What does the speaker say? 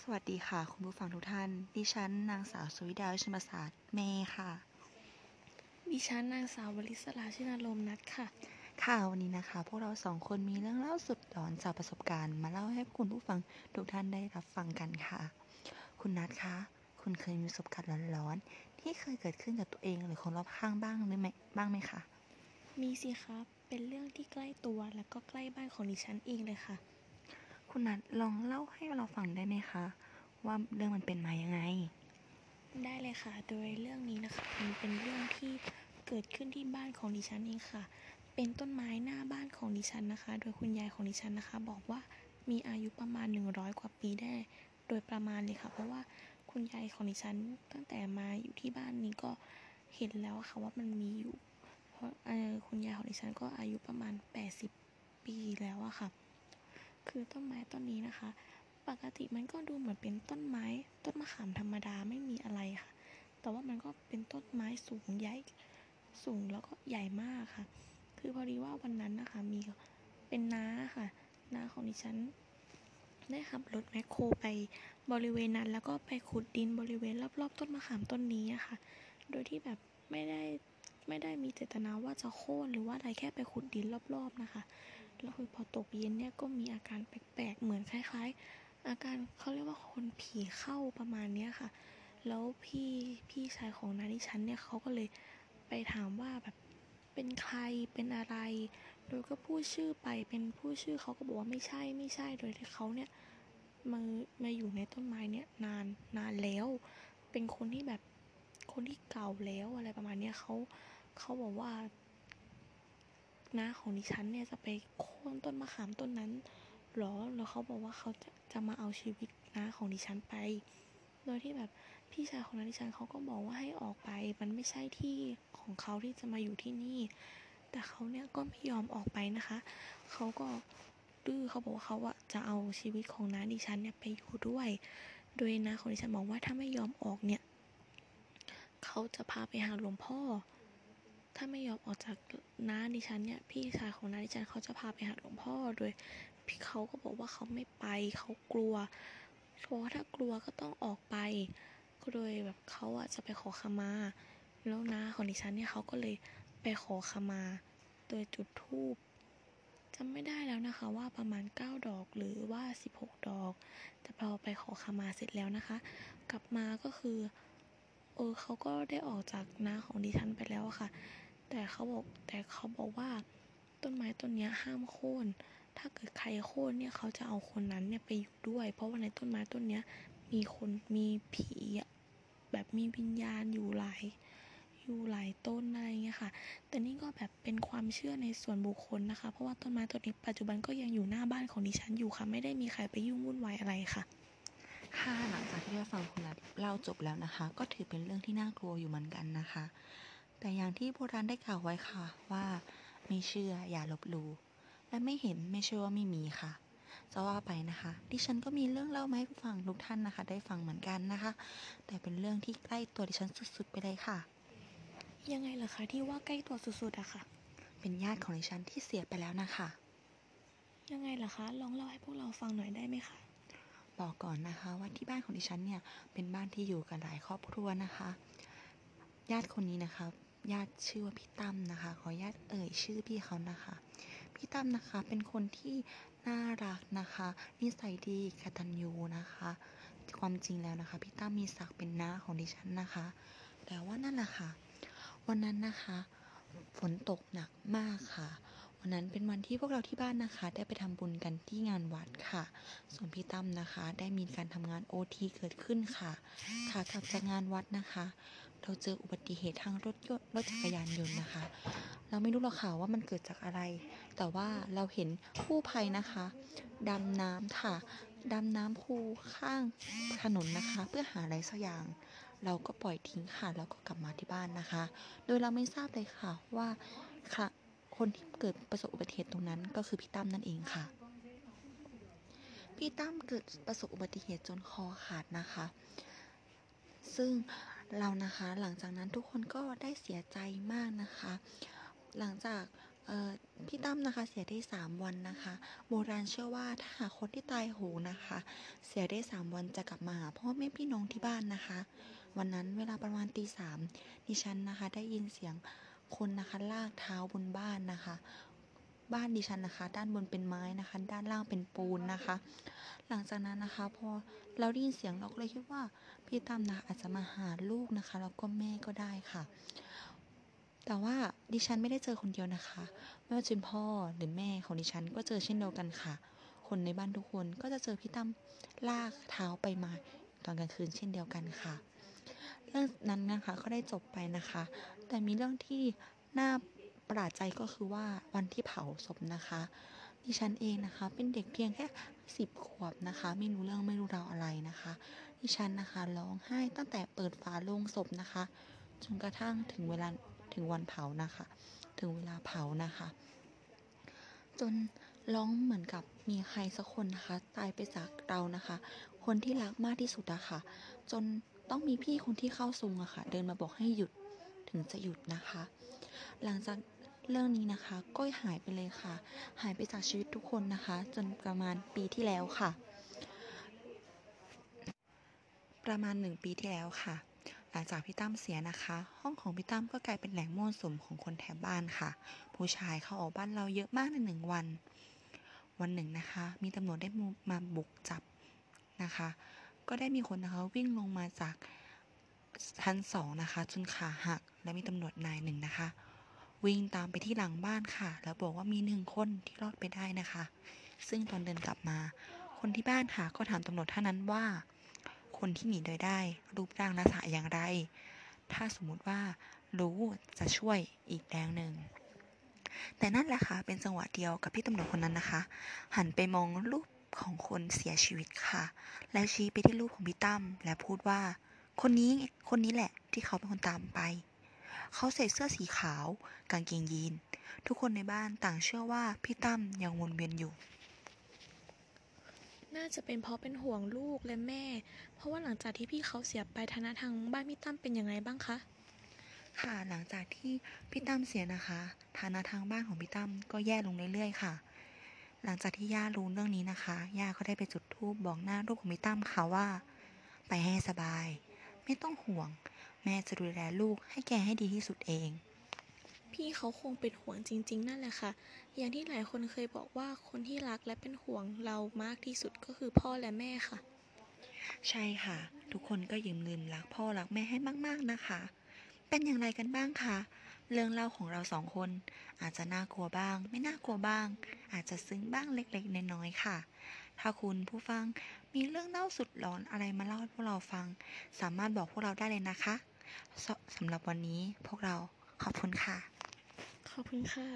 สวัสดีค่ะ คุณผู้ฟังทุกท่าน ดิฉันนางสาวสุวิดาวิชมศาสตร์เมย์ค่ะ ดิฉันนางสาววลิศราชินาลมนัทค่ะ ค่ะวันนี้นะคะ พวกเราสองคนมีเรื่องเล่าสุดหลอนจากประสบการณ์มาเล่าให้คุณผู้ฟังทุกท่านได้รับฟังกันค่ะ คุณนัทคะ คุณเคยมีประสบการณ์ร้อนๆที่เคยเกิดขึ้นกับตัวเองหรือคนรอบข้างบ้างหรือไม่บ้างไหมคะ มีสิครับ เป็นเรื่องที่ใกล้ตัวและก็ใกล้บ้านของดิฉันเองเลยค่ะ คุณนัทลองเล่าให้เราฟังได้ไหมคะ ว่าเรื่องมันเป็นมายังไง ได้เลยค่ะ โดยเรื่องนี้นะคะมันเป็นเรื่องที่เกิดขึ้นที่บ้านของดิฉันเองค่ะ เป็นต้นไม้หน้าบ้านของดิฉันนะคะ โดยคุณยายของดิฉันนะคะ บอกว่ามีอายุประมาณ 100 กว่าปีได้ โดยประมาณเลยค่ะ เพราะว่าคุณยายของดิฉันตั้งแต่มาอยู่ที่บ้านนี้ก็เห็นแล้วค่ะว่ามันมีอยู่ เพราะคุณยายของดิฉันก็อายุประมาณ 80 ปีแล้วอะค่ะ คือต้นไม้ต้นนี้นะคะ ปกติมันก็ดูเหมือนเป็นต้นไม้ ต้นมะขามธรรมดาไม่มีอะไรค่ะ แต่ว่ามันก็เป็นต้นไม้สูงใหญ่สูงแล้วก็ใหญ่มากค่ะ คือพอดีว่าวันนั้นนะคะมีเป็นน้าค่ะน้าของดิฉัน ได้ขับรถแมคโครไปบริเวณนั้น แล้วก็ไปขุดดินบริเวณรอบๆ ต้นมะขามต้นนี้อะค่ะโดยที่แบบไม่ได้ไม่ได้มีเจตนาว่าจะโค่นหรือว่าอะไรแค่ไปขุดดินรอบๆนะคะ แล้วคือพอตกเย็นเนี่ยก็มีอาการแปลกๆ เหมือนคล้ายๆ อาการเขาเรียกว่าคนผีเข้าประมาณเนี้ยค่ะ แล้วพี่พี่ชายของนาดิฉันเนี่ยเขาก็เลยไปถามว่าแบบเป็นใครเป็นอะไร โดยก็พูดชื่อไปเป็นผู้ชื่อเขาก็บอกว่าไม่ใช่ไม่ใช่โดยที่เขาเนี่ยมามาอยู่ในต้นไม้เนี่ยนานนานแล้ว เป็นคนที่แบบคนที่เก่าแล้วอะไรประมาณเนี้ยเขาเขาบอกว่า น้าของดิฉันเนี่ยจะไปโค่นต้นมะขามต้นนั้นหรอ แล้วเขาบอกว่าเขาจะจะมาเอาชีวิตน้าของดิฉันไป โดยที่แบบพี่ชายของน้าดิฉันเขาก็บอกว่าให้ออกไป มันไม่ใช่ที่ของเขาที่จะมาอยู่ที่นี่ แต่เขาเนี่ยก็ไม่ยอมออกไปนะคะ เขาก็ดื้อเขาบอกว่าเขาอะจะเอาชีวิตของน้าดิฉันเนี่ยไปอยู่ด้วย โดยน้าของดิฉันบอกว่าถ้าไม่ยอมออกเนี่ย เขาจะพาไปหาหลวงพ่อ ถ้าไม่ยอมออกจากน้าดิฉันเนี่ย พี่ชายของน้าดิฉันเขาจะพาไปหาหลวงพ่อโดยพี่เขาก็บอกว่าเขาไม่ไปเขากลัวเพราะว่าถ้ากลัวก็ต้องออกไปก็โดยแบบเขาอะจะไปขอขมา แล้วน้าของดิฉันเนี่ยเขาก็เลยไปขอขมา โดยจุดธูปจำไม่ได้แล้วนะคะว่าประมาณ 9 ดอกหรือว่า 16 ดอก แต่พอไปขอขมาเสร็จแล้วนะคะ กลับมาก็คือ เออเขาก็ได้ออกจากน้าของดิฉันไปแล้วอะค่ะ แต่เขาบอกแต่เขาบอกว่าต้นไม้ต้นนี้ห้ามโค่น ถ้าเกิดใครโค่นเนี่ยเขาจะเอาคนนั้นเนี่ยไปอยู่ด้วย เพราะว่าในต้นไม้ต้นนี้มีคนมีผีแบบมีวิญญาณอยู่หลายอยู่หลายต้นอะไรเงี้ยค่ะ แต่นี่ก็แบบเป็นความเชื่อในส่วนบุคคลนะคะ เพราะว่าต้นไม้ต้นนี้ปัจจุบันก็ยังอยู่หน้าบ้านของดิฉันอยู่ค่ะ ไม่ได้มีใครไปยุ่งวุ่นวายอะไรค่ะ ค่ะ หลังจากที่ได้ฟังคุณนัทเล่าจบแล้วนะคะ ก็ถือเป็นเรื่องที่น่ากลัวอยู่เหมือนกันนะคะ แต่อย่างที่โบราณได้กล่าวไว้ค่ะว่าไม่เชื่ออย่าลบหลู่และไม่เห็นไม่เชื่อว่าไม่มีค่ะจะว่าไปนะคะ ดิฉันก็มีเรื่องเล่ามาให้ผู้ฟังทุกท่านนะคะ ได้ฟังเหมือนกันนะคะ แต่เป็นเรื่องที่ใกล้ตัวดิฉันสุดๆไปเลยค่ะ ยังไงล่ะคะที่ว่าใกล้ตัวสุดๆอะค่ะ เป็นญาติของดิฉันที่เสียไปแล้วนะคะ ยังไงล่ะคะลองเล่าให้พวกเราฟังหน่อยได้ไหมคะบอกก่อนนะคะว่าที่บ้านของดิฉันเนี่ยเป็นบ้านที่อยู่กันหลายครอบครัวนะคะ ญาติคนนี้นะคะ ญาติชื่อว่าพี่ตั้มนะคะ ขออนุญาตเอ่ยชื่อพี่เขานะคะ พี่ตั้มนะคะเป็นคนที่น่ารักนะคะ นิสัยดีกตัญญูนะคะ ความจริงแล้วนะคะ พี่ตั้มมีศักดิ์เป็นน้าของดิฉันนะคะ แต่ว่านั่นแหละค่ะ วันนั้นนะคะฝนตกหนักมากค่ะ วันนั้นเป็นวันที่พวกเราที่บ้านนะคะ ได้ไปทำบุญกันที่งานวัดค่ะ ส่วนพี่ตั้มนะคะ ได้มีการทำงานโอทีเกิดขึ้นค่ะขากลับจากงานวัดนะคะ เราเจออุบัติเหตุทางรถยนต์รถจักรยานยนต์นะคะ เราไม่รู้หรอกค่ะว่ามันเกิดจากอะไร แต่ว่าเราเห็นกู้ภัยนะคะ ดำน้ำค่ะ ดำน้ำคูข้างถนนนะคะ เพื่อหาอะไรสักอย่าง เราก็ปล่อยทิ้งค่ะแล้วก็กลับมาที่บ้านนะคะ โดยเราไม่ทราบเลยค่ะว่าค่ะคนที่เกิดประสบอุบัติเหตุตรงนั้นก็คือพี่ตั้มนั่นเองค่ะ พี่ตั้มเกิดประสบอุบัติเหตุจนคอขาดนะคะ ซึ่ง เรานะคะ หลังจากนั้นทุกคนก็ได้เสียใจมากนะคะ หลังจากพี่ตั้มนะคะเสียได้สามวันนะคะ โบราณเชื่อว่าถ้าหากคนที่ตายโหงนะคะ เสียได้สามวันจะกลับมาหาพ่อแม่พี่น้องที่บ้านนะคะ วันนั้นเวลาประมาณตีสามดิฉันนะคะได้ยินเสียงคนนะคะลากเท้าบนบ้านนะคะ บ้านดิฉันนะคะ ด้านบนเป็นไม้นะคะ ด้านล่างเป็นปูนนะคะ หลังจากนั้นนะคะ พอเราได้ยินเสียงเราก็เลยคิดว่า พี่ตั้มนะอาจจะมาหาลูกนะคะแล้วก็แม่ก็ได้ค่ะ แต่ว่าดิฉันไม่ได้เจอคนเดียวนะคะ ไม่ว่าจะเป็นพ่อหรือแม่ของดิฉันก็เจอเช่นเดียวกันค่ะ คนในบ้านทุกคนก็จะเจอพี่ตั้มลากเท้าไปมาตอนกลางคืนเช่นเดียวกันค่ะ เรื่องนั้นนะคะก็ได้จบไปนะคะ แต่มีเรื่องที่น่า ประหลาดใจก็คือว่าวันที่เผาศพนะคะดิฉันเองนะคะ เป็นเด็กเพียงแค่สิบขวบนะคะ ไม่รู้เรื่องไม่รู้ราวอะไรนะคะดิฉันนะคะร้องไห้ตั้งแต่เปิดฝาโลงศพนะคะจนกระทั่งถึงเวลาถึงวันเผานะคะ ถึงเวลาเผานะคะ จนร้องเหมือนกับมีใครสักคนนะคะ ตายไปจากเรานะคะ คนที่รักมากที่สุดอะค่ะ จนต้องมีพี่คนที่เข้าทรงอะค่ะ เดินมาบอกให้หยุดถึงจะหยุดนะคะ หลังจาก เรื่องนี้นะคะก็หายไปเลยค่ะ หายไปจากชีวิตทุกคนนะคะ จนประมาณปีที่แล้วค่ะ ประมาณหนึ่งปีที่แล้วค่ะ หลังจากพี่ตั้มเสียนะคะ ห้องของพี่ตั้มก็กลายเป็นแหล่งมั่วสุมของคนแถวบ้านค่ะ ผู้ชายเข้าออกบ้านเราเยอะมากในหนึ่งวัน วันหนึ่งนะคะ มีตำรวจได้มาบุกจับนะคะ ก็ได้มีคนนะคะวิ่งลงมาจากชั้นสองนะคะจนขาหักและมีตำรวจนายหนึ่งนะคะ วิ่งตามไปที่หลังบ้านค่ะ แล้วบอกว่ามีหนึ่งคนที่รอดไปได้นะคะ ซึ่งตอนเดินกลับมา คนที่บ้านค่ะก็ถามตำรวจท่านนั้นว่า คนที่หนีโดยได้ รูปร่างลักษณะอย่างไร ถ้าสมมุติว่ารู้จะช่วยอีกแรงหนึ่งแต่นั่นแหละค่ะเป็นจังหวะเดียวกับที่ตำรวจคนนั้นนะคะ หันไปมองรูปของคนเสียชีวิตค่ะ แล้วชี้ไปที่รูปของพี่ตั้มและพูดว่า คนนี้คนนี้แหละที่เขาเป็นคนตามไป เขาใส่เสื้อสีขาว กางเกงยีน ทุกคนในบ้านต่างเชื่อว่าพี่ตั้มยังวนเวียนอยู่ น่าจะเป็นเพราะเป็นห่วงลูกและแม่ เพราะว่าหลังจากที่พี่เขาเสียไปฐานะทางบ้านพี่ตั้มเป็นยังไงบ้างคะ ค่ะหลังจากที่พี่ตั้มเสียนะคะฐานะทางบ้านของพี่ตั้มก็แย่ลงเรื่อยๆค่ะ หลังจากที่ย่ารู้เรื่องนี้นะคะย่าก็ได้ไปจุดธูปบอกหน้ารูปของพี่ตั้มค่ะว่า ไปให้สบาย ไม่ต้องห่วง แม่จะดูแลลูกให้แกให้ดีที่สุดเอง พี่เขาคงเป็นห่วงจริง ๆ นั่นแหละค่ะ อย่างที่หลายคนเคยบอกว่าคนที่รักและเป็นห่วงเรามากที่สุดก็คือพ่อและแม่ค่ะ ใช่ค่ะ ทุกคนก็อย่าลืมรักพ่อรักแม่ให้มากๆนะคะ เป็นอย่างไรกันบ้างคะเรื่องเล่าของเราสองคน อาจจะน่ากลัวบ้าง ไม่น่ากลัวบ้าง อาจจะซึ้งบ้างเล็กๆน้อยๆค่ะ ถ้าคุณผู้ฟังมีเรื่องเล่าสุดหลอนอะไรมาเล่าให้พวกเราฟัง สามารถบอกพวกเราได้เลยนะคะส สำหรับวันนี้พวกเราขอบคุณค่ะ ขอบคุณค่ะ